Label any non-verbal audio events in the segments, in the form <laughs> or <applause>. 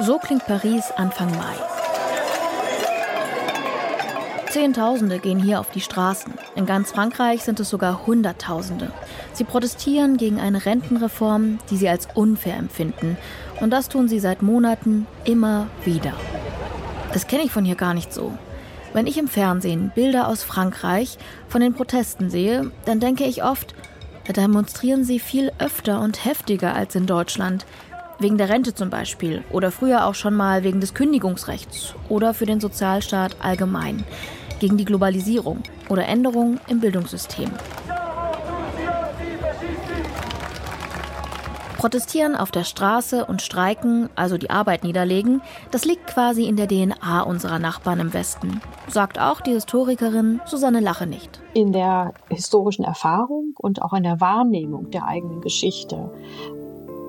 So klingt Paris Anfang Mai. Zehntausende gehen hier auf die Straßen. In ganz Frankreich sind es sogar Hunderttausende. Sie protestieren gegen eine Rentenreform, die sie als unfair empfinden. Und das tun sie seit Monaten immer wieder. Das kenne ich von hier gar nicht so. Wenn ich im Fernsehen Bilder aus Frankreich von den Protesten sehe, dann denke ich oft, da demonstrieren sie viel öfter und heftiger als in Deutschland. Wegen der Rente zum Beispiel oder früher auch schon mal wegen des Kündigungsrechts oder für den Sozialstaat allgemein gegen die Globalisierung oder Änderungen im Bildungssystem. Protestieren auf der Straße und streiken, also die Arbeit niederlegen, das liegt quasi in der DNA unserer Nachbarn im Westen, sagt auch die Historikerin Susanne Lache nicht. In der historischen Erfahrung und auch in der Wahrnehmung der eigenen Geschichte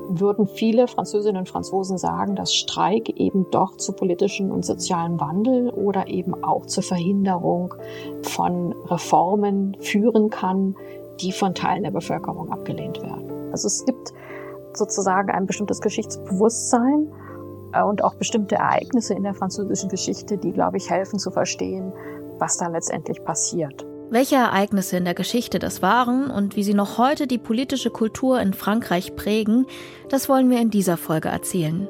würden viele Französinnen und Franzosen sagen, dass Streik eben doch zu politischen und sozialen Wandel oder eben auch zur Verhinderung von Reformen führen kann, die von Teilen der Bevölkerung abgelehnt werden. Also es gibt sozusagen ein bestimmtes Geschichtsbewusstsein äh, und auch bestimmte Ereignisse in der französischen Geschichte, die, glaube ich, helfen zu verstehen, was da letztendlich passiert. Welche Ereignisse in der Geschichte das waren und wie sie noch heute die politische Kultur in Frankreich prägen, das wollen wir in dieser Folge erzählen.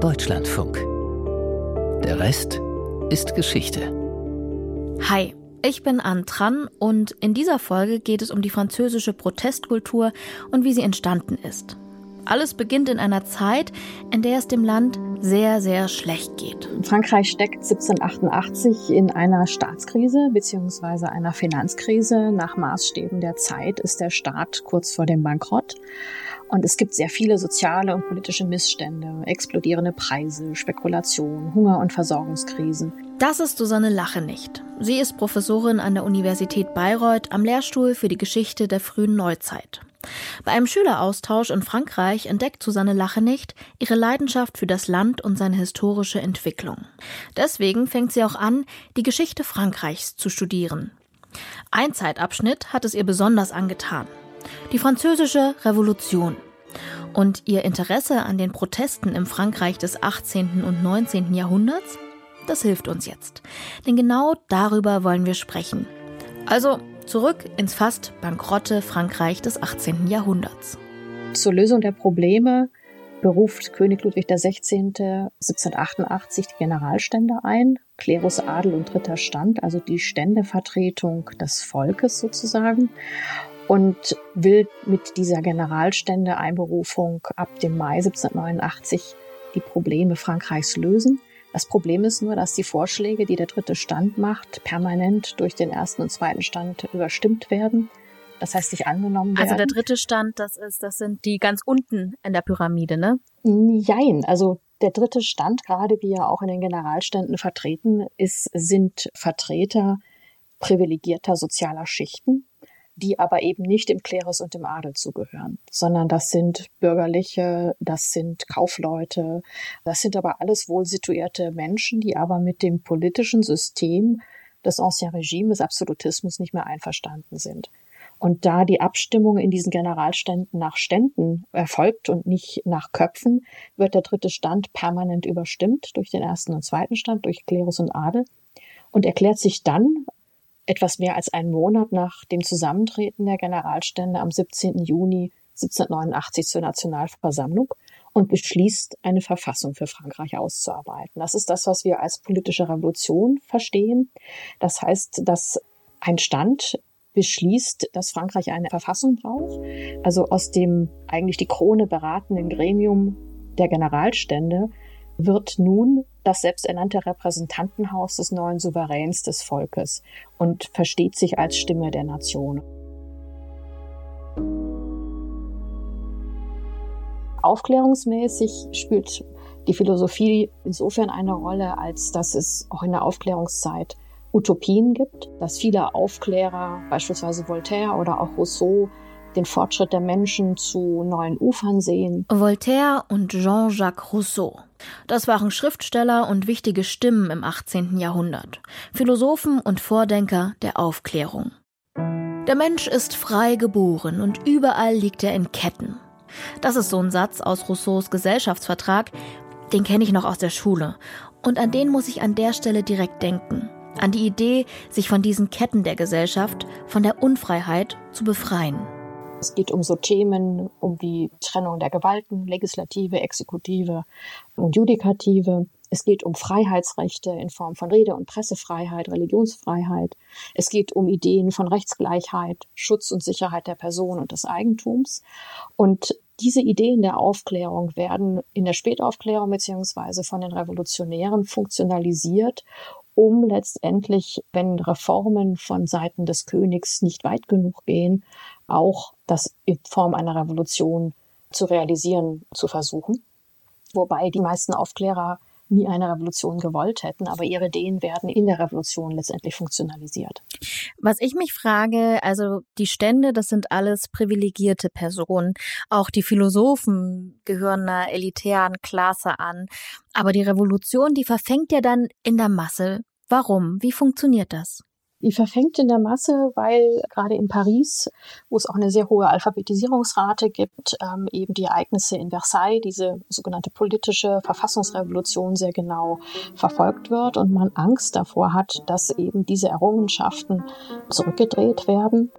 Deutschlandfunk. Der Rest ist Geschichte. Hi, ich bin Anne Tran und in dieser Folge geht es um die französische Protestkultur und wie sie entstanden ist. Alles beginnt in einer Zeit, in der es dem Land sehr, sehr schlecht geht. Frankreich steckt 1788 in einer Staatskrise bzw. einer Finanzkrise. Nach Maßstäben der Zeit ist der Staat kurz vor dem Bankrott. Und es gibt sehr viele soziale und politische Missstände, explodierende Preise, Spekulation, Hunger- und Versorgungskrisen. Das ist Susanne Lache nicht. Sie ist Professorin an der Universität Bayreuth am Lehrstuhl für die Geschichte der frühen Neuzeit. Bei einem Schüleraustausch in Frankreich entdeckt Susanne Lachenecht ihre Leidenschaft für das Land und seine historische Entwicklung. Deswegen fängt sie auch an, die Geschichte Frankreichs zu studieren. Ein Zeitabschnitt hat es ihr besonders angetan. Die französische Revolution. Und ihr Interesse an den Protesten im Frankreich des 18. und 19. Jahrhunderts, das hilft uns jetzt. Denn genau darüber wollen wir sprechen. Also Zurück ins fast bankrotte Frankreich des 18. Jahrhunderts. Zur Lösung der Probleme beruft König Ludwig XVI. 1788 die Generalstände ein, Klerus, Adel und dritter Stand, also die Ständevertretung des Volkes sozusagen, und will mit dieser Generalstände-Einberufung ab dem Mai 1789 die Probleme Frankreichs lösen. Das Problem ist nur, dass die Vorschläge, die der dritte Stand macht, permanent durch den ersten und zweiten Stand überstimmt werden. Das heißt, nicht angenommen werden. Also der dritte Stand, das ist, das sind die ganz unten in der Pyramide, ne? Jein. Also der dritte Stand, gerade wie er auch in den Generalständen vertreten ist, sind Vertreter privilegierter sozialer Schichten, die aber eben nicht dem Klerus und dem Adel zugehören, sondern das sind Bürgerliche, das sind Kaufleute, das sind aber alles wohl situierte Menschen, die aber mit dem politischen System des Ancien Regime, des Absolutismus nicht mehr einverstanden sind. Und da die Abstimmung in diesen Generalständen nach Ständen erfolgt und nicht nach Köpfen, wird der dritte Stand permanent überstimmt durch den ersten und zweiten Stand, durch Klerus und Adel und erklärt sich dann etwas mehr als einen Monat nach dem Zusammentreten der Generalstände am 17. Juni 1789 zur Nationalversammlung und beschließt, eine Verfassung für Frankreich auszuarbeiten. Das ist das, was wir als politische Revolution verstehen. Das heißt, dass ein Stand beschließt, dass Frankreich eine Verfassung braucht. Also aus dem eigentlich die Krone beratenden Gremium der Generalstände wird nun das selbsternannte Repräsentantenhaus des neuen Souveräns des Volkes und versteht sich als Stimme der Nation. Aufklärungsmäßig spielt die Philosophie insofern eine Rolle, als dass es auch in der Aufklärungszeit Utopien gibt, dass viele Aufklärer, beispielsweise Voltaire oder auch Rousseau, den Fortschritt der Menschen zu neuen Ufern sehen. Voltaire und Jean-Jacques Rousseau. Das waren Schriftsteller und wichtige Stimmen im 18. Jahrhundert, Philosophen und Vordenker der Aufklärung. Der Mensch ist frei geboren und überall liegt er in Ketten. Das ist so ein Satz aus Rousseaus Gesellschaftsvertrag, den kenne ich noch aus der Schule. Und an den muss ich an der Stelle direkt denken. An die Idee, sich von diesen Ketten der Gesellschaft, von der Unfreiheit zu befreien. Es geht um so Themen, um die Trennung der Gewalten, Legislative, Exekutive und Judikative. Es geht um Freiheitsrechte in Form von Rede- und Pressefreiheit, Religionsfreiheit. Es geht um Ideen von Rechtsgleichheit, Schutz und Sicherheit der Person und des Eigentums. Und diese Ideen der Aufklärung werden in der Spätaufklärung beziehungsweise von den Revolutionären funktionalisiert, um letztendlich, wenn Reformen von Seiten des Königs nicht weit genug gehen, auch das in Form einer Revolution zu realisieren zu versuchen. Wobei die meisten Aufklärer nie eine Revolution gewollt hätten, aber ihre Ideen werden in der Revolution letztendlich funktionalisiert. Was ich mich frage, also die Stände, das sind alles privilegierte Personen. Auch die Philosophen gehören einer elitären Klasse an. Aber die Revolution, die verfängt ja dann in der Masse. Warum? Wie funktioniert das? Die verfängt in der Masse, weil gerade in Paris, wo es auch eine sehr hohe Alphabetisierungsrate gibt, ähm, eben die Ereignisse in Versailles, diese sogenannte politische Verfassungsrevolution sehr genau verfolgt wird und man Angst davor hat, dass eben diese Errungenschaften zurückgedreht werden.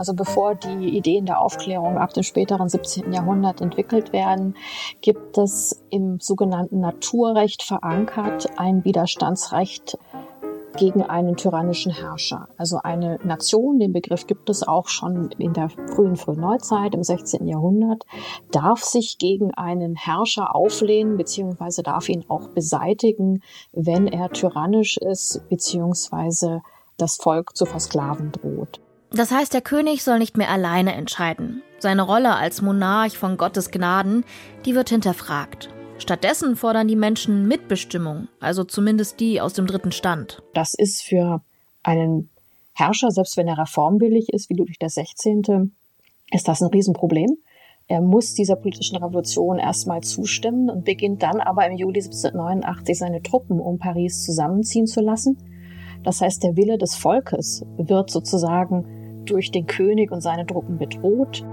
Also bevor die Ideen der Aufklärung ab dem späteren 17. Jahrhundert entwickelt werden, gibt es im sogenannten Naturrecht verankert ein Widerstandsrecht gegen einen tyrannischen Herrscher. Also eine Nation, den Begriff gibt es auch schon in der frühen Frühneuzeit, im 16. Jahrhundert, darf sich gegen einen Herrscher auflehnen, beziehungsweise darf ihn auch beseitigen, wenn er tyrannisch ist, beziehungsweise das Volk zu versklaven droht. Das heißt, der König soll nicht mehr alleine entscheiden. Seine Rolle als Monarch von Gottes Gnaden, die wird hinterfragt. Stattdessen fordern die Menschen Mitbestimmung, also zumindest die aus dem dritten Stand. Das ist für einen Herrscher, selbst wenn er reformwillig ist, wie Ludwig XVI., ist das ein Riesenproblem. Er muss dieser politischen Revolution erstmal zustimmen und beginnt dann aber im Juli 1789 seine Truppen um Paris zusammenziehen zu lassen. Das heißt, der Wille des Volkes wird sozusagen durch den König und seine Truppen bedroht.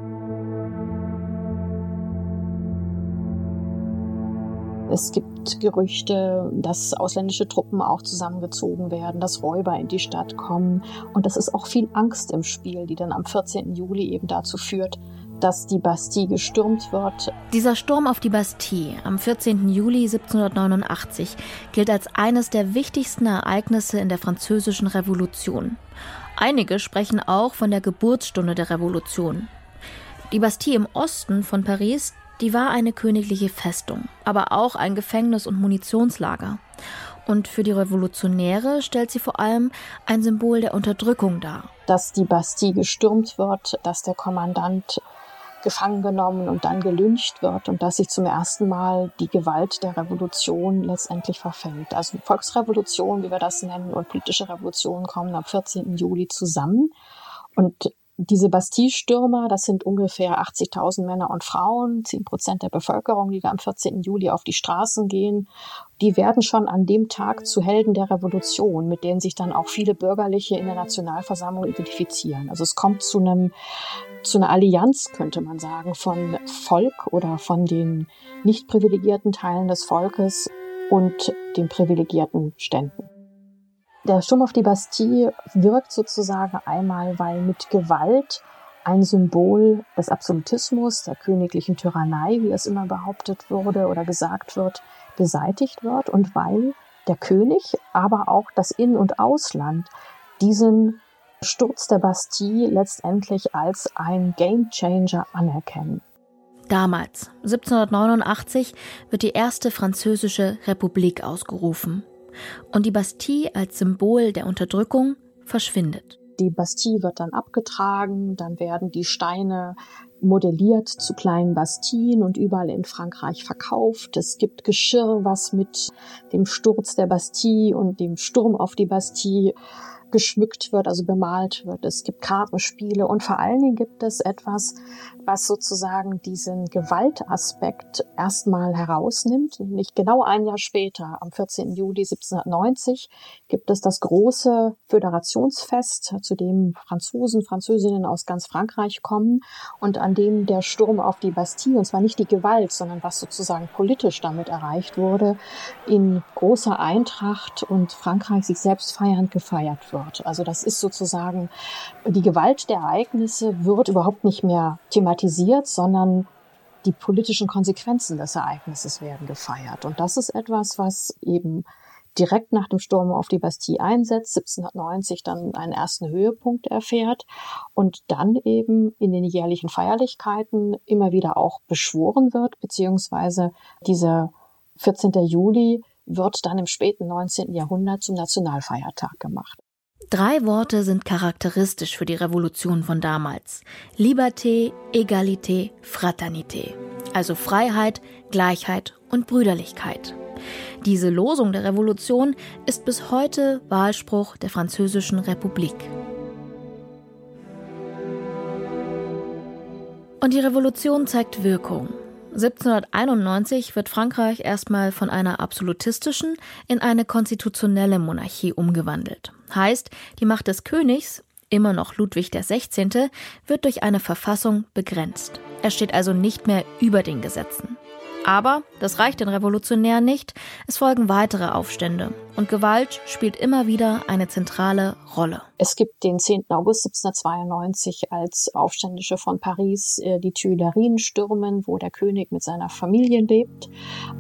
Es gibt Gerüchte, dass ausländische Truppen auch zusammengezogen werden, dass Räuber in die Stadt kommen. Und es ist auch viel Angst im Spiel, die dann am 14. Juli eben dazu führt, dass die Bastille gestürmt wird. Dieser Sturm auf die Bastille am 14. Juli 1789 gilt als eines der wichtigsten Ereignisse in der französischen Revolution. Einige sprechen auch von der Geburtsstunde der Revolution. Die Bastille im Osten von Paris, die war eine königliche Festung, aber auch ein Gefängnis und Munitionslager. Und für die Revolutionäre stellt sie vor allem ein Symbol der Unterdrückung dar. Dass die Bastille gestürmt wird, dass der Kommandant gefangen genommen und dann gelyncht wird und dass sich zum ersten Mal die Gewalt der Revolution letztendlich verfällt. Also Volksrevolution, wie wir das nennen, und politische Revolution kommen am 14. Juli zusammen. Und diese Bastille-Stürmer, das sind ungefähr 80.000 Männer und Frauen, 10 Prozent der Bevölkerung, die da am 14. Juli auf die Straßen gehen. Die werden schon an dem Tag zu Helden der Revolution, mit denen sich dann auch viele Bürgerliche in der Nationalversammlung identifizieren. Also es kommt zu einem, zu einer Allianz, könnte man sagen, von Volk oder von den nicht privilegierten Teilen des Volkes und den privilegierten Ständen. Der Sturm auf die Bastille wirkt sozusagen einmal, weil mit Gewalt ein Symbol des Absolutismus, der königlichen Tyrannei, wie es immer behauptet wurde oder gesagt wird, beseitigt wird und weil der König, aber auch das In- und Ausland diesen Sturz der Bastille letztendlich als ein Gamechanger anerkennen. Damals, 1789, wird die erste französische Republik ausgerufen und die Bastille als Symbol der Unterdrückung verschwindet. Die Bastille wird dann abgetragen, dann werden die Steine modelliert zu kleinen Bastien und überall in Frankreich verkauft. Es gibt Geschirr, was mit dem Sturz der Bastille und dem Sturm auf die Bastille geschmückt wird, also bemalt wird. Es gibt Kartenspiele und vor allen Dingen gibt es etwas, was sozusagen diesen Gewaltaspekt erstmal herausnimmt. Nicht genau ein Jahr später, am 14. Juli 1790, gibt es das große Föderationsfest, zu dem Franzosen, Französinnen aus ganz Frankreich kommen und an dem der Sturm auf die Bastille, und zwar nicht die Gewalt, sondern was sozusagen politisch damit erreicht wurde, in großer Eintracht und Frankreich sich selbst feiernd gefeiert wird. Also das ist sozusagen die Gewalt der Ereignisse wird überhaupt nicht mehr thematisiert, sondern die politischen Konsequenzen des Ereignisses werden gefeiert. Und das ist etwas, was eben direkt nach dem Sturm auf die Bastille einsetzt, 1790 dann einen ersten Höhepunkt erfährt und dann eben in den jährlichen Feierlichkeiten immer wieder auch beschworen wird, beziehungsweise dieser 14. Juli wird dann im späten 19. Jahrhundert zum Nationalfeiertag gemacht. Drei Worte sind charakteristisch für die Revolution von damals. Liberté, Egalité, Fraternité. Also Freiheit, Gleichheit und Brüderlichkeit. Diese Losung der Revolution ist bis heute Wahlspruch der Französischen Republik. Und die Revolution zeigt Wirkung. 1791 wird Frankreich erstmal von einer absolutistischen in eine konstitutionelle Monarchie umgewandelt. Heißt, die Macht des Königs, immer noch Ludwig XVI., wird durch eine Verfassung begrenzt. Er steht also nicht mehr über den Gesetzen. Aber das reicht den Revolutionären nicht. Es folgen weitere Aufstände. Und Gewalt spielt immer wieder eine zentrale Rolle. Es gibt den 10. August 1792, als Aufständische von Paris äh, die Tuilerien stürmen, wo der König mit seiner Familie lebt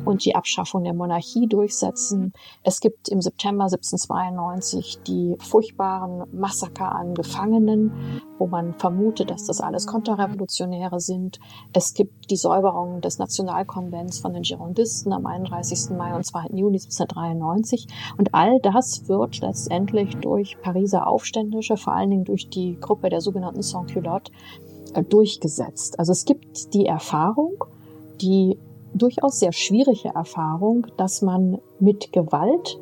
und die Abschaffung der Monarchie durchsetzen. Es gibt im September 1792 die furchtbaren Massaker an Gefangenen, wo man vermutet, dass das alles Konterrevolutionäre sind. Es gibt die Säuberung des Nationalkonvents von den Girondisten am 31. Mai und 2. Juni 1793. Und all das wird letztendlich durch Pariser Aufständische, vor allen Dingen durch die Gruppe der sogenannten Sans-Culottes, äh, durchgesetzt. Also es gibt die Erfahrung, die durchaus sehr schwierige Erfahrung, dass man mit Gewalt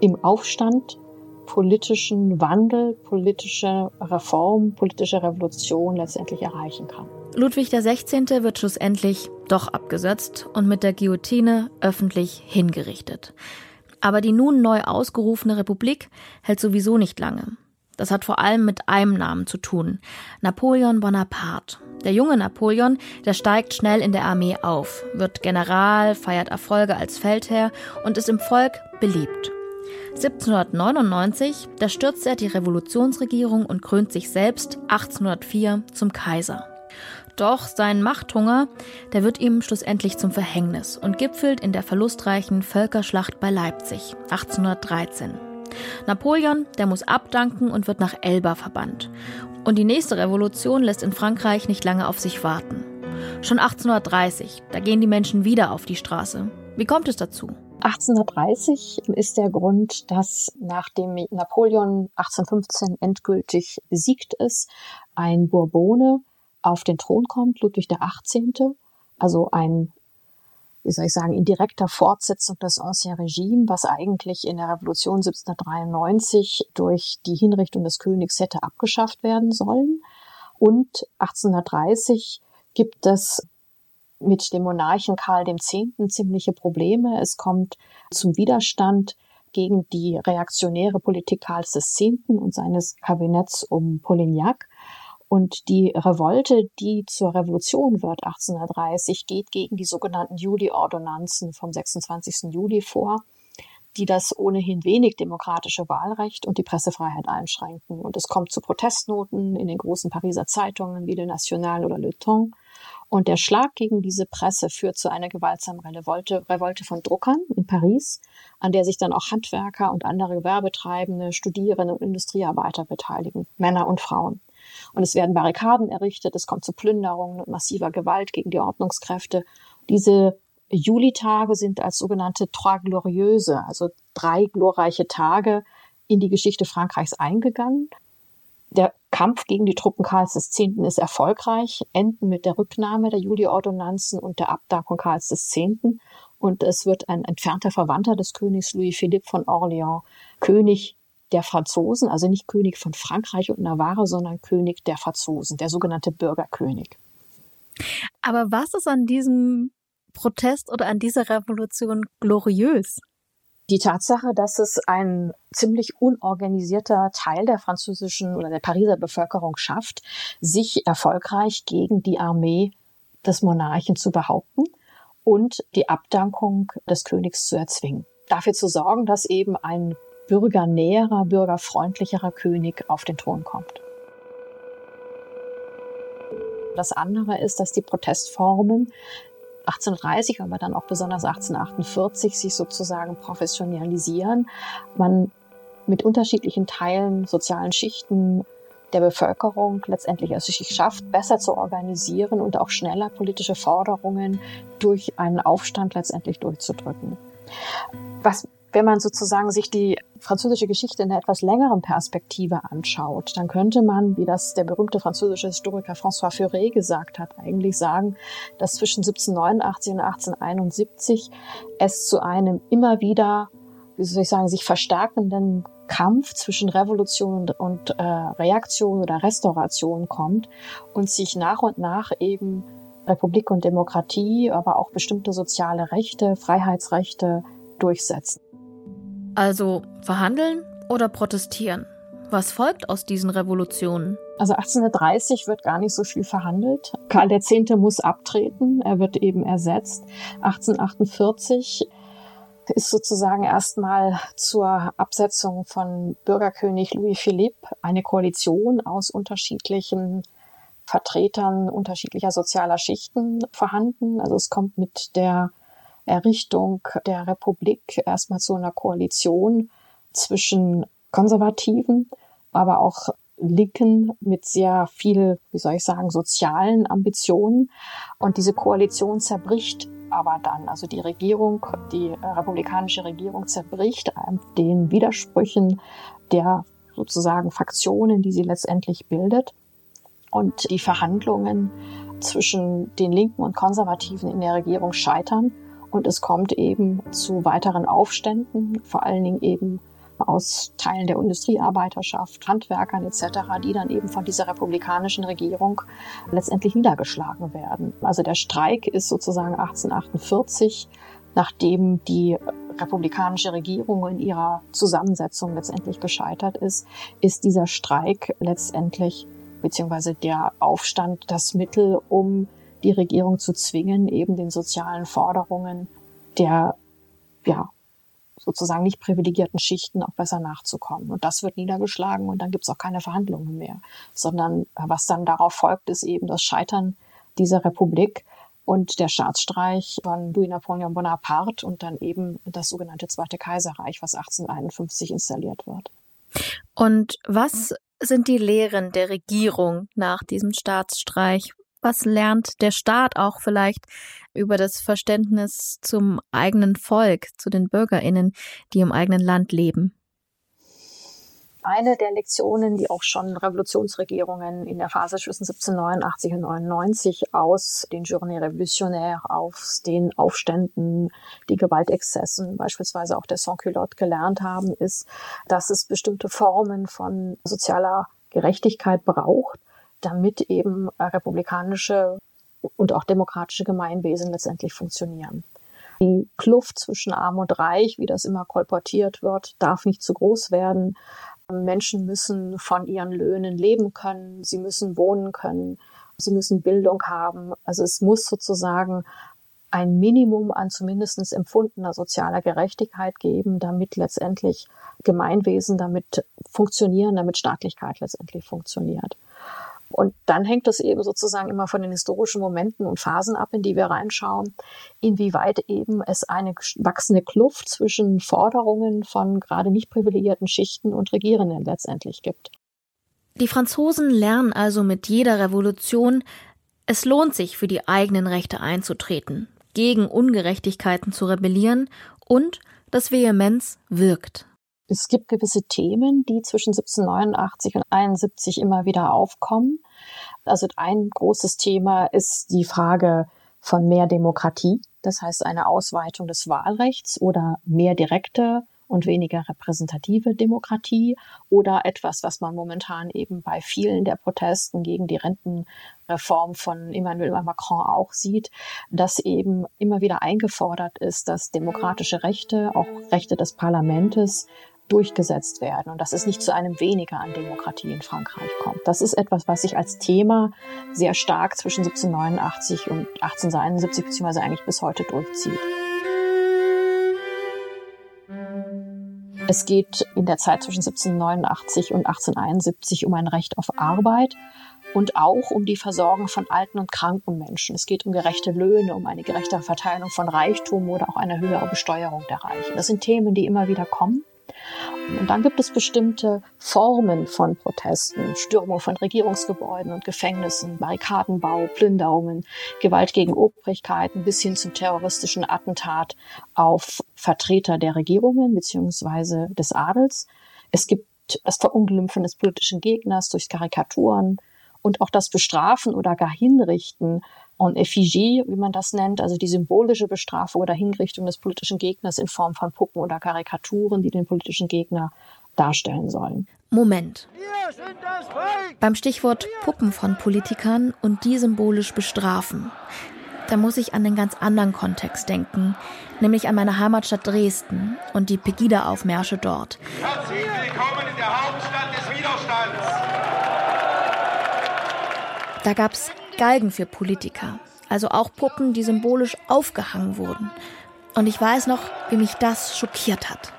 im Aufstand politischen Wandel, politische Reform, politische Revolution letztendlich erreichen kann. Ludwig XVI. wird schlussendlich doch abgesetzt und mit der Guillotine öffentlich hingerichtet. Aber die nun neu ausgerufene Republik hält sowieso nicht lange. Das hat vor allem mit einem Namen zu tun. Napoleon Bonaparte. Der junge Napoleon, der steigt schnell in der Armee auf, wird General, feiert Erfolge als Feldherr und ist im Volk beliebt. 1799, da stürzt er die Revolutionsregierung und krönt sich selbst 1804 zum Kaiser. Doch sein Machthunger, der wird ihm schlussendlich zum Verhängnis und gipfelt in der verlustreichen Völkerschlacht bei Leipzig 1813. Napoleon, der muss abdanken und wird nach Elba verbannt. Und die nächste Revolution lässt in Frankreich nicht lange auf sich warten. Schon 1830, da gehen die Menschen wieder auf die Straße. Wie kommt es dazu? 1830 ist der Grund, dass nachdem Napoleon 1815 endgültig besiegt ist, ein Bourbone auf den Thron kommt, Ludwig der 18., also ein wie soll ich sagen, in direkter Fortsetzung des Ancien Regime, was eigentlich in der Revolution 1793 durch die Hinrichtung des Königs hätte abgeschafft werden sollen. Und 1830 gibt es mit dem Monarchen Karl X. ziemliche Probleme. Es kommt zum Widerstand gegen die reaktionäre Politik Karls X. und seines Kabinetts um Polignac. Und die Revolte, die zur Revolution wird 1830, geht gegen die sogenannten Juli-Ordonnanzen vom 26. Juli vor, die das ohnehin wenig demokratische Wahlrecht und die Pressefreiheit einschränken. Und es kommt zu Protestnoten in den großen Pariser Zeitungen wie Le National oder Le Temps. Und der Schlag gegen diese Presse führt zu einer gewaltsamen Revolte, Revolte von Druckern in Paris, an der sich dann auch Handwerker und andere Gewerbetreibende, Studierende und Industriearbeiter beteiligen, Männer und Frauen. Und es werden Barrikaden errichtet, es kommt zu Plünderungen und massiver Gewalt gegen die Ordnungskräfte. Diese Julitage sind als sogenannte Trois Glorieuses, also drei glorreiche Tage, in die Geschichte Frankreichs eingegangen. Der Kampf gegen die Truppen Karls X. ist erfolgreich, enden mit der Rücknahme der Juli-Ordonnanzen und der Abdankung Karls X. Und es wird ein entfernter Verwandter des Königs Louis Philippe von Orléans König der Franzosen, also nicht König von Frankreich und Navarre, sondern König der Franzosen, der sogenannte Bürgerkönig. Aber was ist an diesem Protest oder an dieser Revolution gloriös? Die Tatsache, dass es ein ziemlich unorganisierter Teil der französischen oder der Pariser Bevölkerung schafft, sich erfolgreich gegen die Armee des Monarchen zu behaupten und die Abdankung des Königs zu erzwingen. Dafür zu sorgen, dass eben ein bürgernäherer, bürgerfreundlicherer König auf den Thron kommt. Das andere ist, dass die Protestformen 1830, aber dann auch besonders 1848 sich sozusagen professionalisieren. Man mit unterschiedlichen Teilen, sozialen Schichten der Bevölkerung letztendlich es sich schafft, besser zu organisieren und auch schneller politische Forderungen durch einen Aufstand letztendlich durchzudrücken. Was wenn man sozusagen sich die französische Geschichte in einer etwas längeren Perspektive anschaut, dann könnte man, wie das der berühmte französische Historiker François Furet gesagt hat, eigentlich sagen, dass zwischen 1789 und 1871 es zu einem immer wieder, wie soll ich sagen, sich verstärkenden Kampf zwischen Revolution und, und äh, Reaktion oder Restauration kommt und sich nach und nach eben Republik und Demokratie, aber auch bestimmte soziale Rechte, Freiheitsrechte durchsetzen. Also verhandeln oder protestieren? Was folgt aus diesen Revolutionen? Also 1830 wird gar nicht so viel verhandelt. Karl X. muss abtreten, er wird eben ersetzt. 1848 ist sozusagen erstmal zur Absetzung von Bürgerkönig Louis Philippe eine Koalition aus unterschiedlichen Vertretern unterschiedlicher sozialer Schichten vorhanden. Also es kommt mit der Errichtung der Republik erstmal zu einer Koalition zwischen Konservativen, aber auch Linken mit sehr viel, wie soll ich sagen, sozialen Ambitionen. Und diese Koalition zerbricht aber dann. Also die Regierung, die republikanische Regierung zerbricht den Widersprüchen der sozusagen Faktionen, die sie letztendlich bildet. Und die Verhandlungen zwischen den Linken und Konservativen in der Regierung scheitern. Und es kommt eben zu weiteren Aufständen, vor allen Dingen eben aus Teilen der Industriearbeiterschaft, Handwerkern etc., die dann eben von dieser republikanischen Regierung letztendlich niedergeschlagen werden. Also der Streik ist sozusagen 1848, nachdem die republikanische Regierung in ihrer Zusammensetzung letztendlich gescheitert ist, ist dieser Streik letztendlich beziehungsweise der Aufstand das Mittel, um die Regierung zu zwingen, eben den sozialen Forderungen der, ja, sozusagen nicht privilegierten Schichten auch besser nachzukommen. Und das wird niedergeschlagen und dann gibt es auch keine Verhandlungen mehr, sondern was dann darauf folgt, ist eben das Scheitern dieser Republik und der Staatsstreich von Louis Napoleon Bonaparte und dann eben das sogenannte Zweite Kaiserreich, was 1851 installiert wird. Und was sind die Lehren der Regierung nach diesem Staatsstreich? Was lernt der Staat auch vielleicht über das Verständnis zum eigenen Volk, zu den Bürgerinnen, die im eigenen Land leben? Eine der Lektionen, die auch schon Revolutionsregierungen in der Phase zwischen 1789 und 99 aus den Journées Révolutionnaires, aus den Aufständen, die Gewaltexzessen, beispielsweise auch der Sans-Culotte gelernt haben, ist, dass es bestimmte Formen von sozialer Gerechtigkeit braucht, damit eben äh, republikanische und auch demokratische Gemeinwesen letztendlich funktionieren. Die Kluft zwischen Arm und Reich, wie das immer kolportiert wird, darf nicht zu groß werden. Menschen müssen von ihren Löhnen leben können, sie müssen wohnen können, sie müssen Bildung haben. Also es muss sozusagen ein Minimum an zumindest empfundener sozialer Gerechtigkeit geben, damit letztendlich Gemeinwesen damit funktionieren, damit Staatlichkeit letztendlich funktioniert. Und dann hängt das eben sozusagen immer von den historischen Momenten und Phasen ab, in die wir reinschauen, inwieweit eben es eine wachsende Kluft zwischen Forderungen von gerade nicht privilegierten Schichten und Regierenden letztendlich gibt. Die Franzosen lernen also mit jeder Revolution, es lohnt sich für die eigenen Rechte einzutreten, gegen Ungerechtigkeiten zu rebellieren und dass Vehemenz wirkt. Es gibt gewisse Themen, die zwischen 1789 und 71 immer wieder aufkommen. Also ein großes Thema ist die Frage von mehr Demokratie, das heißt eine Ausweitung des Wahlrechts oder mehr direkte und weniger repräsentative Demokratie oder etwas, was man momentan eben bei vielen der Protesten gegen die Rentenreform von Emmanuel Macron auch sieht, dass eben immer wieder eingefordert ist, dass demokratische Rechte, auch Rechte des Parlaments, durchgesetzt werden und dass es nicht zu einem weniger an Demokratie in Frankreich kommt. Das ist etwas, was sich als Thema sehr stark zwischen 1789 und 1871 beziehungsweise eigentlich bis heute durchzieht. Es geht in der Zeit zwischen 1789 und 1871 um ein Recht auf Arbeit und auch um die Versorgung von alten und kranken Menschen. Es geht um gerechte Löhne, um eine gerechtere Verteilung von Reichtum oder auch eine höhere Besteuerung der Reichen. Das sind Themen, die immer wieder kommen. Und dann gibt es bestimmte Formen von Protesten, Stürmung von Regierungsgebäuden und Gefängnissen, Barrikadenbau, Plünderungen, Gewalt gegen Obrigkeiten bis hin zum terroristischen Attentat auf Vertreter der Regierungen bzw. des Adels. Es gibt das Verunglimpfen des politischen Gegners durch Karikaturen und auch das Bestrafen oder gar Hinrichten en effigie, wie man das nennt, also die symbolische Bestrafung oder Hinrichtung des politischen Gegners in Form von Puppen oder Karikaturen, die den politischen Gegner darstellen sollen. Moment. Beim Stichwort Puppen von Politikern und die symbolisch bestrafen, da muss ich an den ganz anderen Kontext denken, nämlich an meine Heimatstadt Dresden und die Pegida-Aufmärsche dort. Herzlich willkommen in der Hauptstadt des Widerstands. Da gab's Galgen für Politiker, also auch Puppen, die symbolisch aufgehangen wurden. Und ich weiß noch, wie mich das schockiert hat.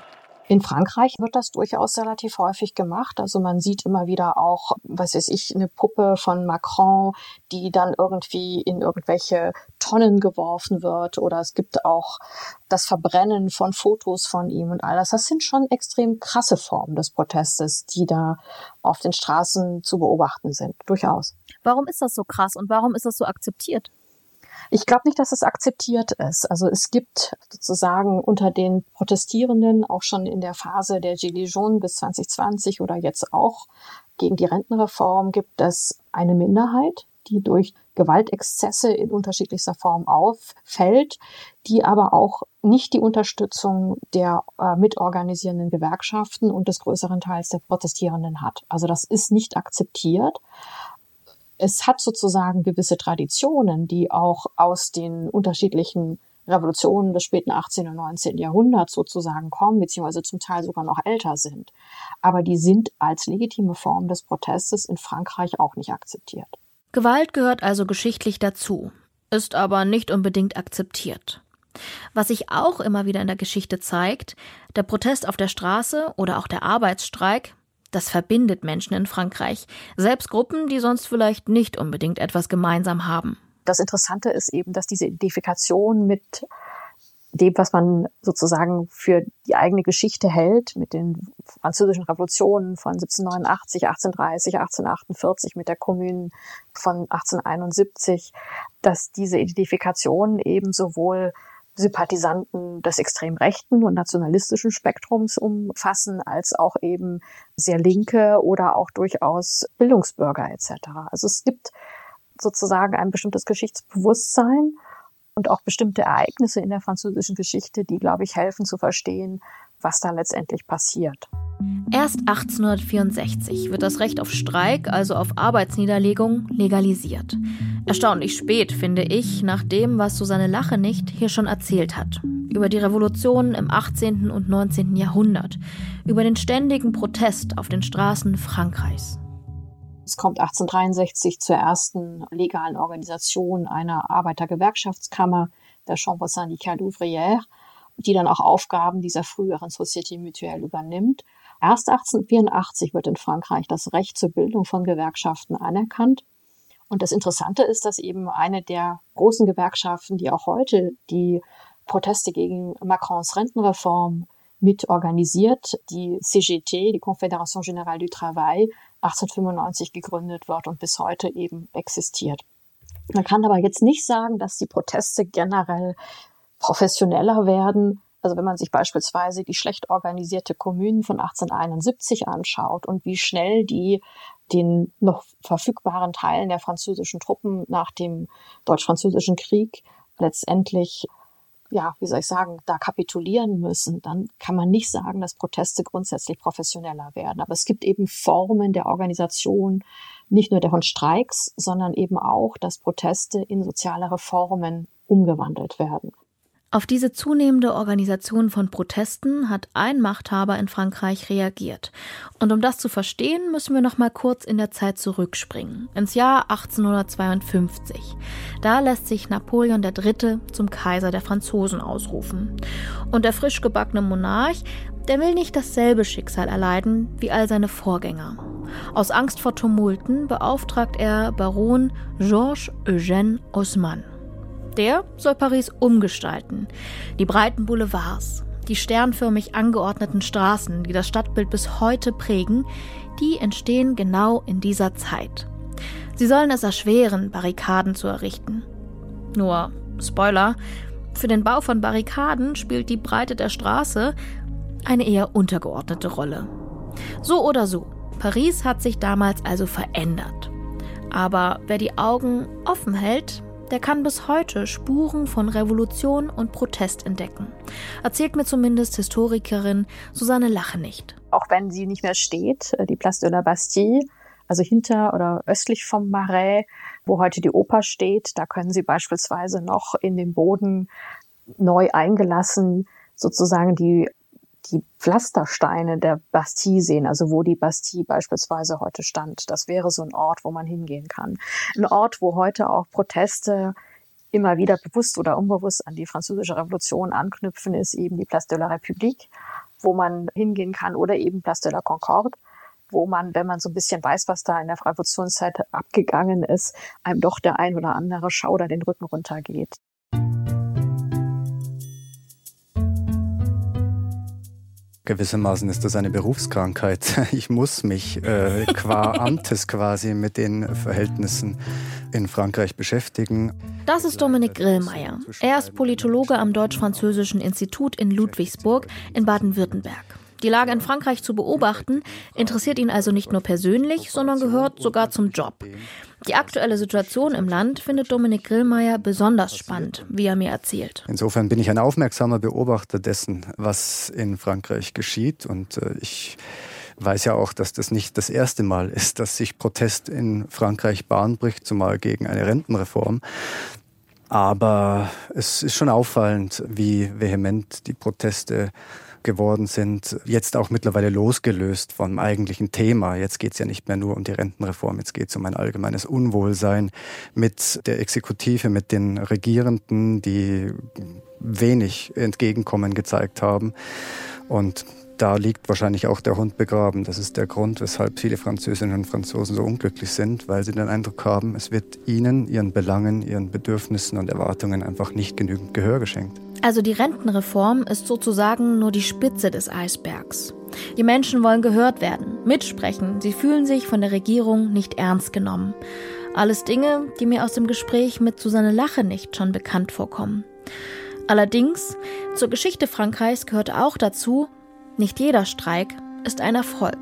In Frankreich wird das durchaus relativ häufig gemacht. Also man sieht immer wieder auch, was weiß ich, eine Puppe von Macron, die dann irgendwie in irgendwelche Tonnen geworfen wird. Oder es gibt auch das Verbrennen von Fotos von ihm und all das. Das sind schon extrem krasse Formen des Protestes, die da auf den Straßen zu beobachten sind. Durchaus. Warum ist das so krass und warum ist das so akzeptiert? Ich glaube nicht, dass es akzeptiert ist. Also es gibt sozusagen unter den Protestierenden auch schon in der Phase der Gilets jaunes bis 2020 oder jetzt auch gegen die Rentenreform gibt es eine Minderheit, die durch Gewaltexzesse in unterschiedlichster Form auffällt, die aber auch nicht die Unterstützung der äh, mitorganisierenden Gewerkschaften und des größeren Teils der Protestierenden hat. Also das ist nicht akzeptiert es hat sozusagen gewisse Traditionen, die auch aus den unterschiedlichen Revolutionen des späten 18. und 19. Jahrhunderts sozusagen kommen, beziehungsweise zum Teil sogar noch älter sind. Aber die sind als legitime Form des Protestes in Frankreich auch nicht akzeptiert. Gewalt gehört also geschichtlich dazu, ist aber nicht unbedingt akzeptiert. Was sich auch immer wieder in der Geschichte zeigt, der Protest auf der Straße oder auch der Arbeitsstreik das verbindet Menschen in Frankreich, selbst Gruppen, die sonst vielleicht nicht unbedingt etwas gemeinsam haben. Das Interessante ist eben, dass diese Identifikation mit dem, was man sozusagen für die eigene Geschichte hält, mit den französischen Revolutionen von 1789, 1830, 1848, mit der Kommune von 1871, dass diese Identifikation eben sowohl Sympathisanten des extrem rechten und nationalistischen Spektrums umfassen, als auch eben sehr linke oder auch durchaus Bildungsbürger etc. Also es gibt sozusagen ein bestimmtes Geschichtsbewusstsein und auch bestimmte Ereignisse in der französischen Geschichte, die, glaube ich, helfen zu verstehen, was da letztendlich passiert. Erst 1864 wird das Recht auf Streik, also auf Arbeitsniederlegung, legalisiert. Erstaunlich spät, finde ich, nach dem, was Susanne Lache nicht hier schon erzählt hat. Über die Revolutionen im 18. und 19. Jahrhundert, über den ständigen Protest auf den Straßen Frankreichs. Es kommt 1863 zur ersten legalen Organisation einer Arbeitergewerkschaftskammer, der Chambre syndicale ouvrière, die dann auch Aufgaben dieser früheren Société Mutuelle übernimmt. Erst 1884 wird in Frankreich das Recht zur Bildung von Gewerkschaften anerkannt. Und das Interessante ist, dass eben eine der großen Gewerkschaften, die auch heute die Proteste gegen Macrons Rentenreform mit organisiert, die CGT, die Confédération Générale du Travail, 1895 gegründet wird und bis heute eben existiert. Man kann aber jetzt nicht sagen, dass die Proteste generell professioneller werden. Also wenn man sich beispielsweise die schlecht organisierte Kommunen von 1871 anschaut und wie schnell die den noch verfügbaren Teilen der französischen Truppen nach dem deutsch-französischen Krieg letztendlich ja, wie soll ich sagen, da kapitulieren müssen, dann kann man nicht sagen, dass Proteste grundsätzlich professioneller werden. Aber es gibt eben Formen der Organisation, nicht nur der von Streiks, sondern eben auch, dass Proteste in soziale Reformen umgewandelt werden. Auf diese zunehmende Organisation von Protesten hat ein Machthaber in Frankreich reagiert. Und um das zu verstehen, müssen wir noch mal kurz in der Zeit zurückspringen, ins Jahr 1852. Da lässt sich Napoleon III. zum Kaiser der Franzosen ausrufen. Und der frisch gebackene Monarch, der will nicht dasselbe Schicksal erleiden wie all seine Vorgänger. Aus Angst vor Tumulten beauftragt er Baron Georges Eugène Haussmann. Der soll Paris umgestalten. Die breiten Boulevards, die sternförmig angeordneten Straßen, die das Stadtbild bis heute prägen, die entstehen genau in dieser Zeit. Sie sollen es erschweren, Barrikaden zu errichten. Nur, Spoiler, für den Bau von Barrikaden spielt die Breite der Straße eine eher untergeordnete Rolle. So oder so, Paris hat sich damals also verändert. Aber wer die Augen offen hält, der kann bis heute Spuren von Revolution und Protest entdecken. Erzählt mir zumindest Historikerin Susanne Lache nicht. Auch wenn sie nicht mehr steht, äh, die Place de la Bastille, also hinter oder östlich vom Marais, wo heute die Oper steht, da können Sie beispielsweise noch in den Boden neu eingelassen sozusagen die die Pflastersteine der Bastille sehen, also wo die Bastille beispielsweise heute stand. Das wäre so ein Ort, wo man hingehen kann. Ein Ort, wo heute auch Proteste immer wieder bewusst oder unbewusst an die französische Revolution anknüpfen, ist eben die Place de la République, wo man hingehen kann oder eben Place de la Concorde, wo man, wenn man so ein bisschen weiß, was da in der Revolutionszeit abgegangen ist, einem doch der ein oder andere Schauder den Rücken runtergeht. Gewissermaßen ist das eine Berufskrankheit. <laughs> Ich muss mich äh, qua Amtes quasi mit den Verhältnissen in Frankreich beschäftigen. Das ist Dominik Grillmeier. Er ist Politologe am Deutsch-Französischen Institut in Ludwigsburg in Baden-Württemberg. Die Lage in Frankreich zu beobachten, interessiert ihn also nicht nur persönlich, sondern gehört sogar zum Job. Die aktuelle Situation im Land findet Dominik Grillmeier besonders spannend, wie er mir erzählt. Insofern bin ich ein aufmerksamer Beobachter dessen, was in Frankreich geschieht. Und äh, ich weiß ja auch, dass das nicht das erste Mal ist, dass sich Protest in Frankreich Bahn bricht, zumal gegen eine Rentenreform. Aber es ist schon auffallend, wie vehement die Proteste geworden sind, jetzt auch mittlerweile losgelöst vom eigentlichen Thema. Jetzt geht es ja nicht mehr nur um die Rentenreform, jetzt geht es um ein allgemeines Unwohlsein mit der Exekutive, mit den Regierenden, die wenig Entgegenkommen gezeigt haben. Und da liegt wahrscheinlich auch der Hund begraben. Das ist der Grund, weshalb viele Französinnen und Franzosen so unglücklich sind, weil sie den Eindruck haben, es wird ihnen, ihren Belangen, ihren Bedürfnissen und Erwartungen einfach nicht genügend Gehör geschenkt. Also die Rentenreform ist sozusagen nur die Spitze des Eisbergs. Die Menschen wollen gehört werden, mitsprechen, sie fühlen sich von der Regierung nicht ernst genommen. Alles Dinge, die mir aus dem Gespräch mit Susanne Lache nicht schon bekannt vorkommen. Allerdings, zur Geschichte Frankreichs gehört auch dazu, nicht jeder Streik ist ein Erfolg.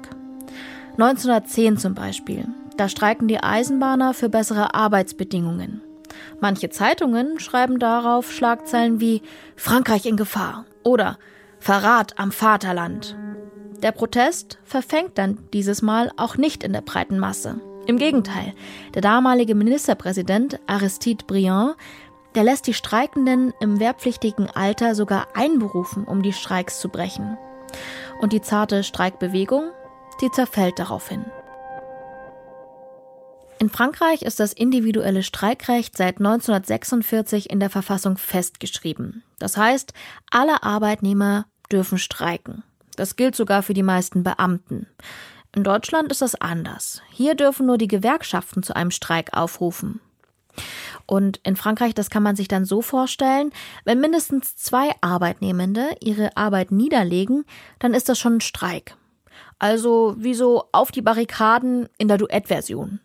1910 zum Beispiel. Da streiken die Eisenbahner für bessere Arbeitsbedingungen. Manche Zeitungen schreiben darauf Schlagzeilen wie Frankreich in Gefahr oder Verrat am Vaterland. Der Protest verfängt dann dieses Mal auch nicht in der breiten Masse. Im Gegenteil, der damalige Ministerpräsident Aristide Briand, der lässt die Streikenden im wehrpflichtigen Alter sogar einberufen, um die Streiks zu brechen. Und die zarte Streikbewegung, die zerfällt daraufhin. In Frankreich ist das individuelle Streikrecht seit 1946 in der Verfassung festgeschrieben. Das heißt, alle Arbeitnehmer dürfen streiken. Das gilt sogar für die meisten Beamten. In Deutschland ist das anders. Hier dürfen nur die Gewerkschaften zu einem Streik aufrufen. Und in Frankreich, das kann man sich dann so vorstellen, wenn mindestens zwei Arbeitnehmende ihre Arbeit niederlegen, dann ist das schon ein Streik. Also wie so auf die Barrikaden in der Duettversion.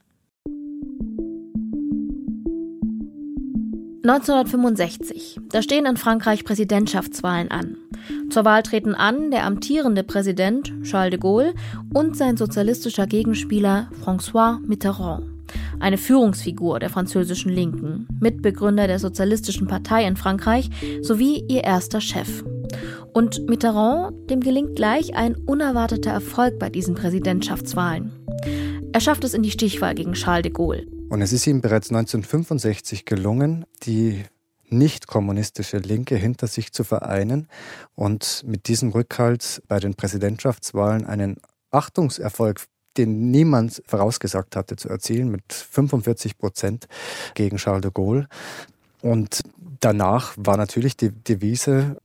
1965. Da stehen in Frankreich Präsidentschaftswahlen an. Zur Wahl treten an der amtierende Präsident Charles de Gaulle und sein sozialistischer Gegenspieler François Mitterrand. eine Führungsfigur der französischen Linken, Mitbegründer der Sozialistischen Partei in Frankreich sowie ihr erster Chef. Und Mitterrand, dem gelingt gleich ein unerwarteter Erfolg bei diesen Präsidentschaftswahlen. Er schafft es in die Stichwahl gegen Charles de Gaulle. Und es ist ihm bereits 1965 gelungen, die nicht kommunistische Linke hinter sich zu vereinen und mit diesem Rückhalt bei den Präsidentschaftswahlen einen Achtungserfolg, den niemand vorausgesagt hatte, zu erzielen, mit 45 Prozent gegen Charles de Gaulle. Und danach war natürlich die Devise,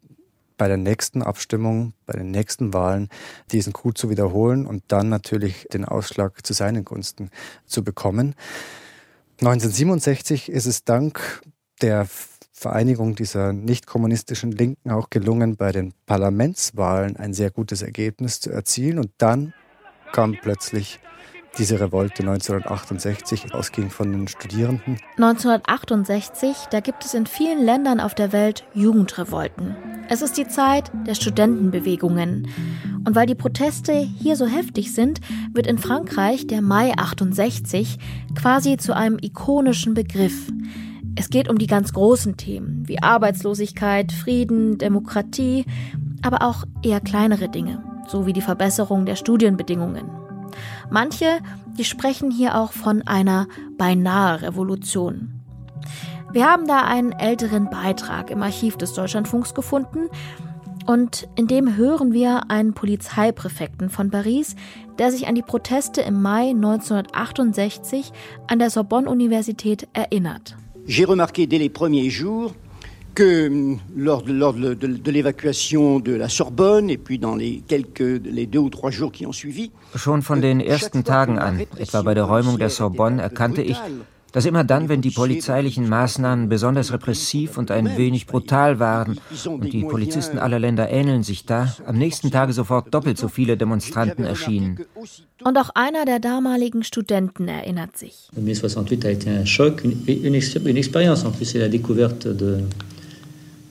bei der nächsten Abstimmung, bei den nächsten Wahlen diesen Coup zu wiederholen und dann natürlich den Ausschlag zu seinen Gunsten zu bekommen. 1967 ist es dank der Vereinigung dieser nicht kommunistischen Linken auch gelungen, bei den Parlamentswahlen ein sehr gutes Ergebnis zu erzielen. Und dann kam plötzlich diese Revolte 1968 ausging von den Studierenden. 1968, da gibt es in vielen Ländern auf der Welt Jugendrevolten. Es ist die Zeit der Studentenbewegungen. Und weil die Proteste hier so heftig sind, wird in Frankreich der Mai 68 quasi zu einem ikonischen Begriff. Es geht um die ganz großen Themen wie Arbeitslosigkeit, Frieden, Demokratie, aber auch eher kleinere Dinge, so wie die Verbesserung der Studienbedingungen. Manche, die sprechen hier auch von einer beinahe Revolution. Wir haben da einen älteren Beitrag im Archiv des Deutschlandfunks gefunden und in dem hören wir einen Polizeipräfekten von Paris, der sich an die Proteste im Mai 1968 an der Sorbonne-Universität erinnert. j'ai remarqué dès les premiers jours que hum, lors de, lors de, de, de l'évacuation de la Sorbonne et puis dans les quelques les deux ou trois jours qui ont suivi. Schon von den ersten Tagen an, etwa bei der Räumung der Sorbonne, erkannte ich, dass immer dann, wenn die polizeilichen Maßnahmen besonders repressiv und ein wenig brutal waren, und die Polizisten aller Länder ähneln sich da, am nächsten Tage sofort doppelt so viele Demonstranten erschienen. Und auch einer der damaligen Studenten erinnert sich. Mai 68 a été un choc, une, une, une expérience en plus, c'est la découverte de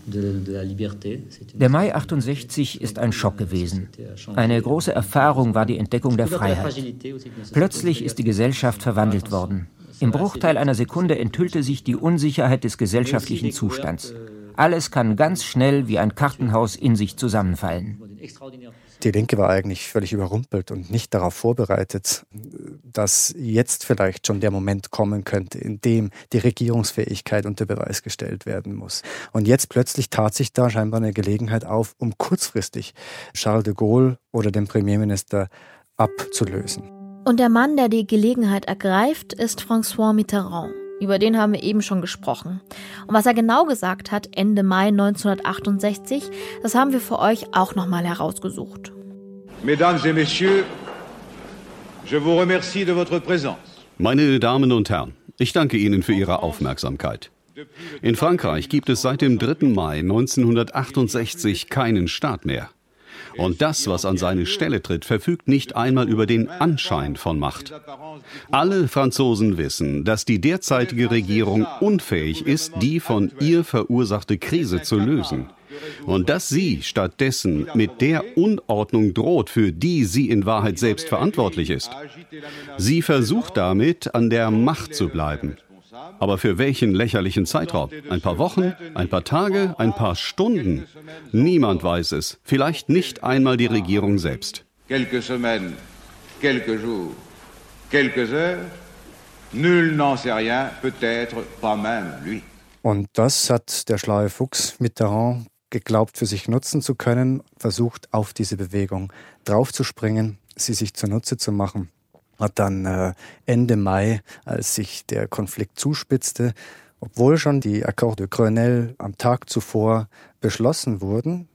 der Mai 68 ist ein Schock gewesen. Eine große Erfahrung war die Entdeckung der Freiheit. Plötzlich ist die Gesellschaft verwandelt worden. Im Bruchteil einer Sekunde enthüllte sich die Unsicherheit des gesellschaftlichen Zustands. Alles kann ganz schnell wie ein Kartenhaus in sich zusammenfallen. Die Linke war eigentlich völlig überrumpelt und nicht darauf vorbereitet, dass jetzt vielleicht schon der Moment kommen könnte, in dem die Regierungsfähigkeit unter Beweis gestellt werden muss. Und jetzt plötzlich tat sich da scheinbar eine Gelegenheit auf, um kurzfristig Charles de Gaulle oder den Premierminister abzulösen. Und der Mann, der die Gelegenheit ergreift, ist François Mitterrand. Über den haben wir eben schon gesprochen. Und was er genau gesagt hat Ende Mai 1968, das haben wir für euch auch nochmal herausgesucht. Mesdames et Messieurs, je vous remercie de votre présence. Meine Damen und Herren, ich danke Ihnen für Ihre Aufmerksamkeit. In Frankreich gibt es seit dem 3. Mai 1968 keinen Staat mehr. Und das, was an seine Stelle tritt, verfügt nicht einmal über den Anschein von Macht. Alle Franzosen wissen, dass die derzeitige Regierung unfähig ist, die von ihr verursachte Krise zu lösen. Und dass sie stattdessen mit der Unordnung droht, für die sie in Wahrheit selbst verantwortlich ist. Sie versucht damit, an der Macht zu bleiben. Aber für welchen lächerlichen Zeitraum? Ein paar Wochen, ein paar Tage, ein paar Stunden? Niemand weiß es. Vielleicht nicht einmal die Regierung selbst. Quelques semaines, quelques jours, quelques heures. Nul n'en sait rien, peut-être pas même lui. Und das hat der schlaue Fuchs Mitterrand geglaubt für sich nutzen zu können, versucht auf diese Bewegung draufzuspringen, sie sich zunutze zu machen hat dann äh, Ende Mai, als sich der Konflikt zuspitzte, obwohl schon die Accords de Grenelle am Tag zuvor beschlossen wurden,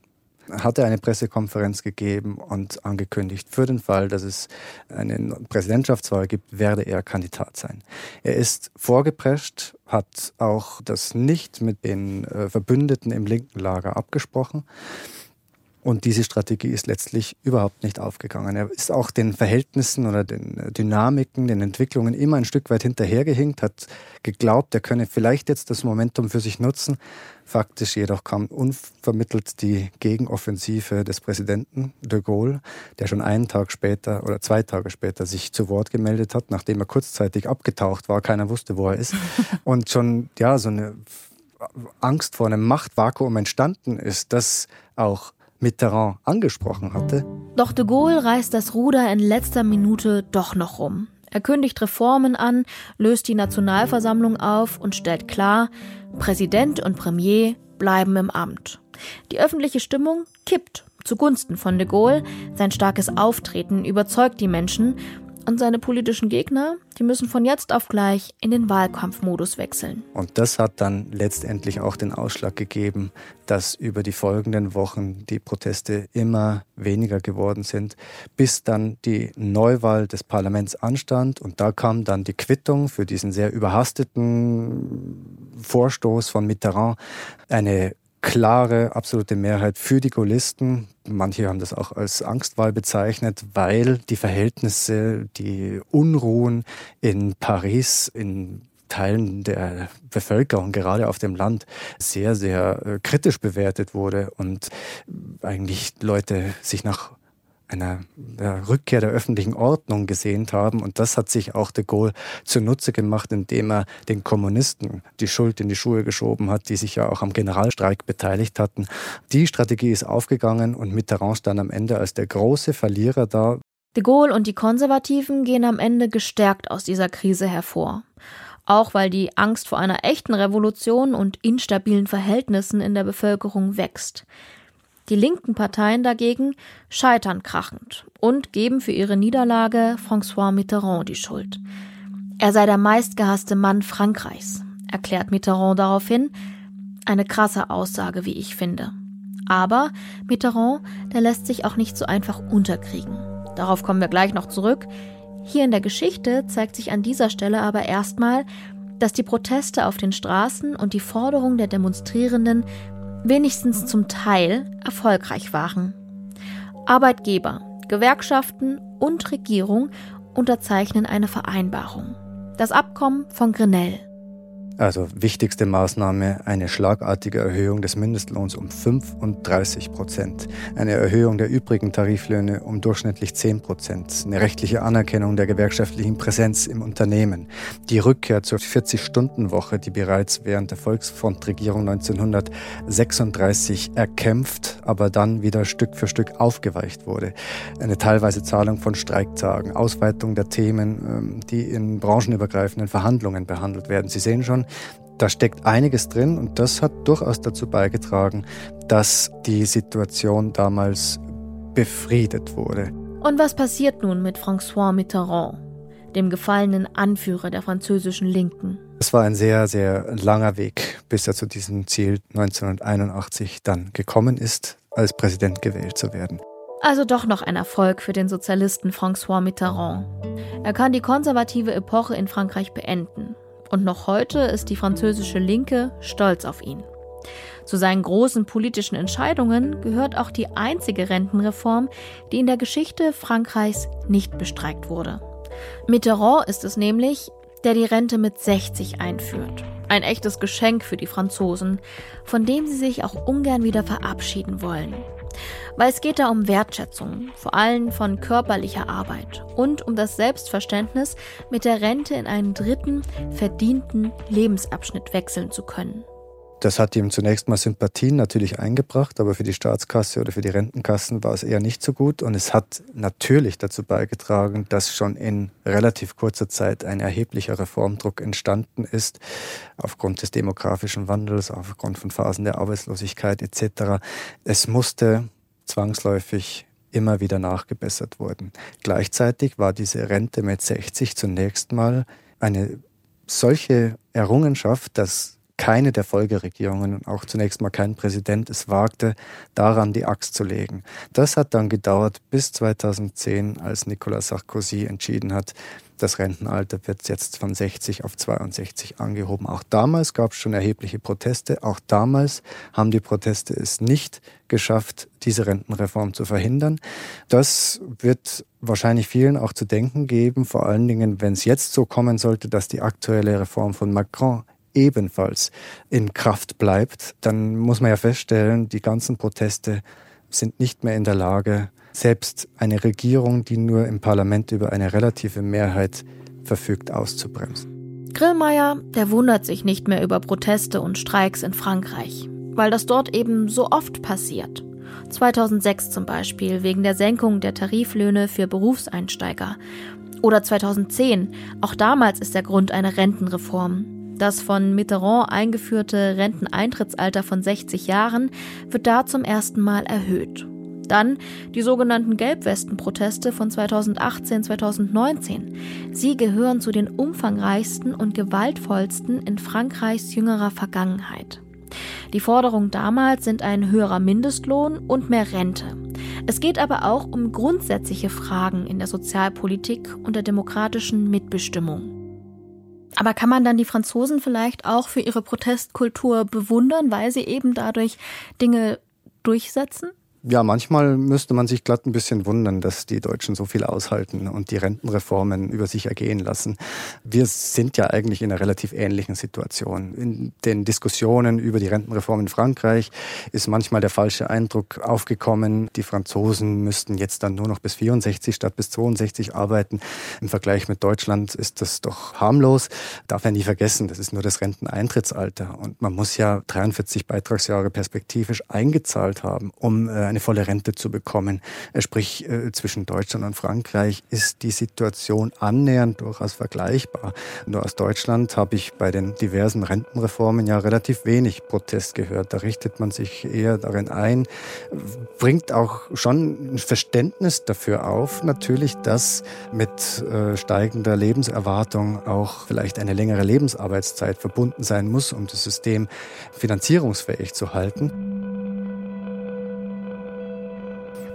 hat er eine Pressekonferenz gegeben und angekündigt, für den Fall, dass es eine Präsidentschaftswahl gibt, werde er Kandidat sein. Er ist vorgeprescht, hat auch das nicht mit den äh, Verbündeten im linken Lager abgesprochen Und diese Strategie ist letztlich überhaupt nicht aufgegangen. Er ist auch den Verhältnissen oder den Dynamiken, den Entwicklungen immer ein Stück weit hinterhergehinkt, hat geglaubt, er könne vielleicht jetzt das Momentum für sich nutzen. Faktisch jedoch kam unvermittelt die Gegenoffensive des Präsidenten de Gaulle, der schon einen Tag später oder zwei Tage später sich zu Wort gemeldet hat, nachdem er kurzzeitig abgetaucht war, keiner wusste, wo er ist. <laughs> Und schon, ja, so eine Angst vor einem Machtvakuum entstanden ist, das auch Mitterrand angesprochen hatte. Doch de Gaulle reißt das Ruder in letzter Minute doch noch rum. Er kündigt Reformen an, löst die Nationalversammlung auf und stellt klar, Präsident und Premier bleiben im Amt. Die öffentliche Stimmung kippt zugunsten von de Gaulle. Sein starkes Auftreten überzeugt die Menschen und seine politischen Gegner, die müssen von jetzt auf gleich in den Wahlkampfmodus wechseln. Und das hat dann letztendlich auch den Ausschlag gegeben, dass über die folgenden Wochen die Proteste immer weniger geworden sind, bis dann die Neuwahl des Parlaments anstand. Und da kam dann die Quittung für diesen sehr überhasteten Vorstoß von Mitterrand. Eine klare, absolute Mehrheit für die Gaullisten. Manche haben das auch als Angstwahl bezeichnet, weil die Verhältnisse, die Unruhen in Paris, in Teilen der Bevölkerung, gerade auf dem Land, sehr, sehr äh, kritisch bewertet wurde und eigentlich Leute sich nach einer Rückkehr der öffentlichen Ordnung gesehnt haben. Und das hat sich auch de Gaulle zunutze gemacht, indem er den Kommunisten die Schuld in die Schuhe geschoben hat, die sich ja auch am Generalstreik beteiligt hatten. Die Strategie ist aufgegangen und Mitterrand stand am Ende als der große Verlierer da. De Gaulle und die Konservativen gehen am Ende gestärkt aus dieser Krise hervor. Auch weil die Angst vor einer echten Revolution und instabilen Verhältnissen in der Bevölkerung wächst. Die linken Parteien dagegen scheitern krachend und geben für ihre Niederlage François Mitterrand die Schuld. Er sei der meistgehasste Mann Frankreichs, erklärt Mitterrand daraufhin. Eine krasse Aussage, wie ich finde. Aber Mitterrand, der lässt sich auch nicht so einfach unterkriegen. Darauf kommen wir gleich noch zurück. Hier in der Geschichte zeigt sich an dieser Stelle aber erstmal, dass die Proteste auf den Straßen und die Forderung der Demonstrierenden wenigstens zum Teil erfolgreich waren. Arbeitgeber, Gewerkschaften und Regierung unterzeichnen eine Vereinbarung. Das Abkommen von Grenelle. Also wichtigste Maßnahme, eine schlagartige Erhöhung des Mindestlohns um 35 Prozent, eine Erhöhung der übrigen Tariflöhne um durchschnittlich 10 Prozent, eine rechtliche Anerkennung der gewerkschaftlichen Präsenz im Unternehmen, die Rückkehr zur 40-Stunden-Woche, die bereits während der Volksfrontregierung 1936 erkämpft, aber dann wieder Stück für Stück aufgeweicht wurde, eine teilweise Zahlung von Streiktagen, Ausweitung der Themen, ähm, die in branchenübergreifenden Verhandlungen behandelt werden. Sie sehen schon, da steckt einiges drin und das hat durchaus dazu beigetragen, dass die Situation damals befriedet wurde. Und was passiert nun mit François Mitterrand, dem gefallenen Anführer der französischen Linken? Es war ein sehr, sehr langer Weg, bis er zu diesem Ziel 1981 dann gekommen ist, als Präsident gewählt zu werden. Also doch noch ein Erfolg für den Sozialisten François Mitterrand. Er kann die konservative Epoche in Frankreich beenden und noch heute ist die französische Linke stolz auf ihn. Zu seinen großen politischen Entscheidungen gehört auch die einzige Rentenreform, die in der Geschichte Frankreichs nicht bestreikt wurde. Mitterrand ist es nämlich, der die Rente mit 60 einführt. Ein echtes Geschenk für die Franzosen, von dem sie sich auch ungern wieder verabschieden wollen. Weil es geht da um Wertschätzung, vor allem von körperlicher Arbeit und um das Selbstverständnis, mit der Rente in einen dritten, verdienten Lebensabschnitt wechseln zu können. Das hat ihm zunächst mal Sympathien natürlich eingebracht, aber für die Staatskasse oder für die Rentenkassen war es eher nicht so gut. Und es hat natürlich dazu beigetragen, dass schon in relativ kurzer Zeit ein erheblicher Reformdruck entstanden ist, aufgrund des demografischen Wandels, aufgrund von Phasen der Arbeitslosigkeit etc. Es musste zwangsläufig immer wieder nachgebessert worden. Gleichzeitig war diese Rente mit 60 zunächst mal eine solche Errungenschaft, dass keine der Folgeregierungen und auch zunächst mal kein Präsident es wagte, daran die Axt zu legen. Das hat dann gedauert bis 2010, als Nicolas Sarkozy entschieden hat, das Rentenalter wird jetzt von 60 auf 62 angehoben. Auch damals gab es schon erhebliche Proteste. Auch damals haben die Proteste es nicht geschafft, diese Rentenreform zu verhindern. Das wird wahrscheinlich vielen auch zu denken geben, vor allen Dingen, wenn es jetzt so kommen sollte, dass die aktuelle Reform von Macron ebenfalls in Kraft bleibt, dann muss man ja feststellen, die ganzen Proteste sind nicht mehr in der Lage, selbst eine Regierung, die nur im Parlament über eine relative Mehrheit verfügt, auszubremsen. Grillmeier, der wundert sich nicht mehr über Proteste und Streiks in Frankreich, weil das dort eben so oft passiert. 2006 zum Beispiel wegen der Senkung der Tariflöhne für Berufseinsteiger. Oder 2010, auch damals ist der Grund eine Rentenreform. Das von Mitterrand eingeführte Renteneintrittsalter von 60 Jahren wird da zum ersten Mal erhöht. Dann die sogenannten Gelbwesten-Proteste von 2018-2019. Sie gehören zu den umfangreichsten und gewaltvollsten in Frankreichs jüngerer Vergangenheit. Die Forderungen damals sind ein höherer Mindestlohn und mehr Rente. Es geht aber auch um grundsätzliche Fragen in der Sozialpolitik und der demokratischen Mitbestimmung. Aber kann man dann die Franzosen vielleicht auch für ihre Protestkultur bewundern, weil sie eben dadurch Dinge durchsetzen? Ja, manchmal müsste man sich glatt ein bisschen wundern, dass die Deutschen so viel aushalten und die Rentenreformen über sich ergehen lassen. Wir sind ja eigentlich in einer relativ ähnlichen Situation. In den Diskussionen über die Rentenreform in Frankreich ist manchmal der falsche Eindruck aufgekommen, die Franzosen müssten jetzt dann nur noch bis 64 statt bis 62 arbeiten. Im Vergleich mit Deutschland ist das doch harmlos. Darf man nie vergessen, das ist nur das Renteneintrittsalter und man muss ja 43 Beitragsjahre perspektivisch eingezahlt haben, um äh, eine volle Rente zu bekommen. Äh, sprich, äh, zwischen Deutschland und Frankreich ist die Situation annähernd durchaus vergleichbar. Nur aus Deutschland habe ich bei den diversen Rentenreformen ja relativ wenig Protest gehört. Da richtet man sich eher darin ein, bringt auch schon ein Verständnis dafür auf, natürlich, dass mit äh, steigender Lebenserwartung auch vielleicht eine längere Lebensarbeitszeit verbunden sein muss, um das System finanzierungsfähig zu halten.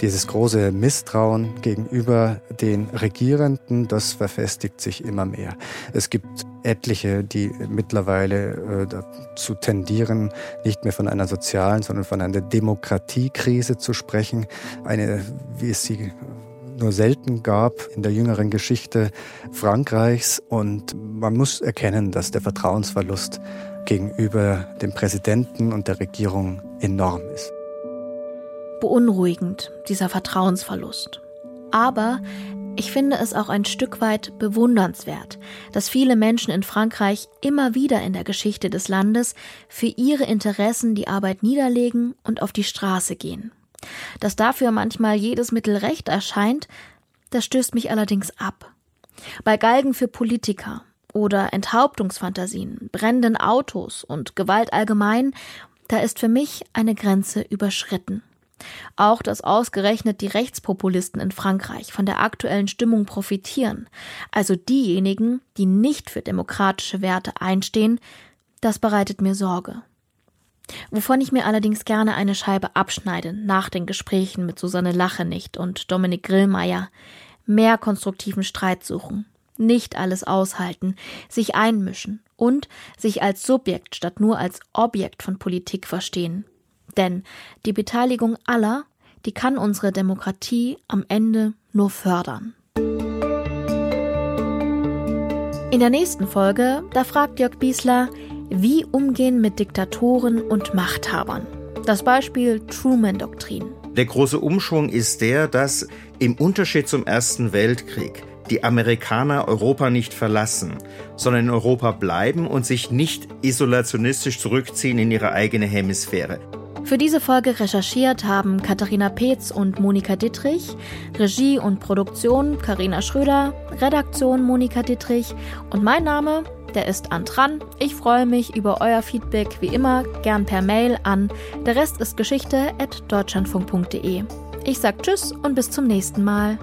Dieses große Misstrauen gegenüber den Regierenden, das verfestigt sich immer mehr. Es gibt etliche, die mittlerweile äh, dazu tendieren, nicht mehr von einer sozialen, sondern von einer Demokratiekrise zu sprechen. Eine, wie es sie nur selten gab in der jüngeren Geschichte Frankreichs. Und man muss erkennen, dass der Vertrauensverlust gegenüber dem Präsidenten und der Regierung enorm ist beunruhigend, dieser Vertrauensverlust. Aber ich finde es auch ein Stück weit bewundernswert, dass viele Menschen in Frankreich immer wieder in der Geschichte des Landes für ihre Interessen die Arbeit niederlegen und auf die Straße gehen. Dass dafür manchmal jedes Mittel recht erscheint, das stößt mich allerdings ab. Bei Galgen für Politiker oder Enthauptungsfantasien, brennenden Autos und Gewalt allgemein, da ist für mich eine Grenze überschritten. Auch dass ausgerechnet die Rechtspopulisten in Frankreich von der aktuellen Stimmung profitieren, also diejenigen, die nicht für demokratische Werte einstehen, das bereitet mir Sorge. Wovon ich mir allerdings gerne eine Scheibe abschneide nach den Gesprächen mit Susanne Lachenicht und Dominik Grillmeier, mehr konstruktiven Streit suchen, nicht alles aushalten, sich einmischen und sich als Subjekt statt nur als Objekt von Politik verstehen. Denn die Beteiligung aller, die kann unsere Demokratie am Ende nur fördern. In der nächsten Folge, da fragt Jörg Biesler, wie umgehen mit Diktatoren und Machthabern. Das Beispiel Truman-Doktrin. Der große Umschwung ist der, dass im Unterschied zum Ersten Weltkrieg die Amerikaner Europa nicht verlassen, sondern in Europa bleiben und sich nicht isolationistisch zurückziehen in ihre eigene Hemisphäre. Für diese Folge recherchiert haben Katharina Peetz und Monika Dittrich, Regie und Produktion Karina Schröder, Redaktion Monika Dittrich und mein Name, der ist Antran. Ich freue mich über euer Feedback wie immer gern per Mail an der Rest ist Geschichte at deutschlandfunk.de. Ich sag Tschüss und bis zum nächsten Mal.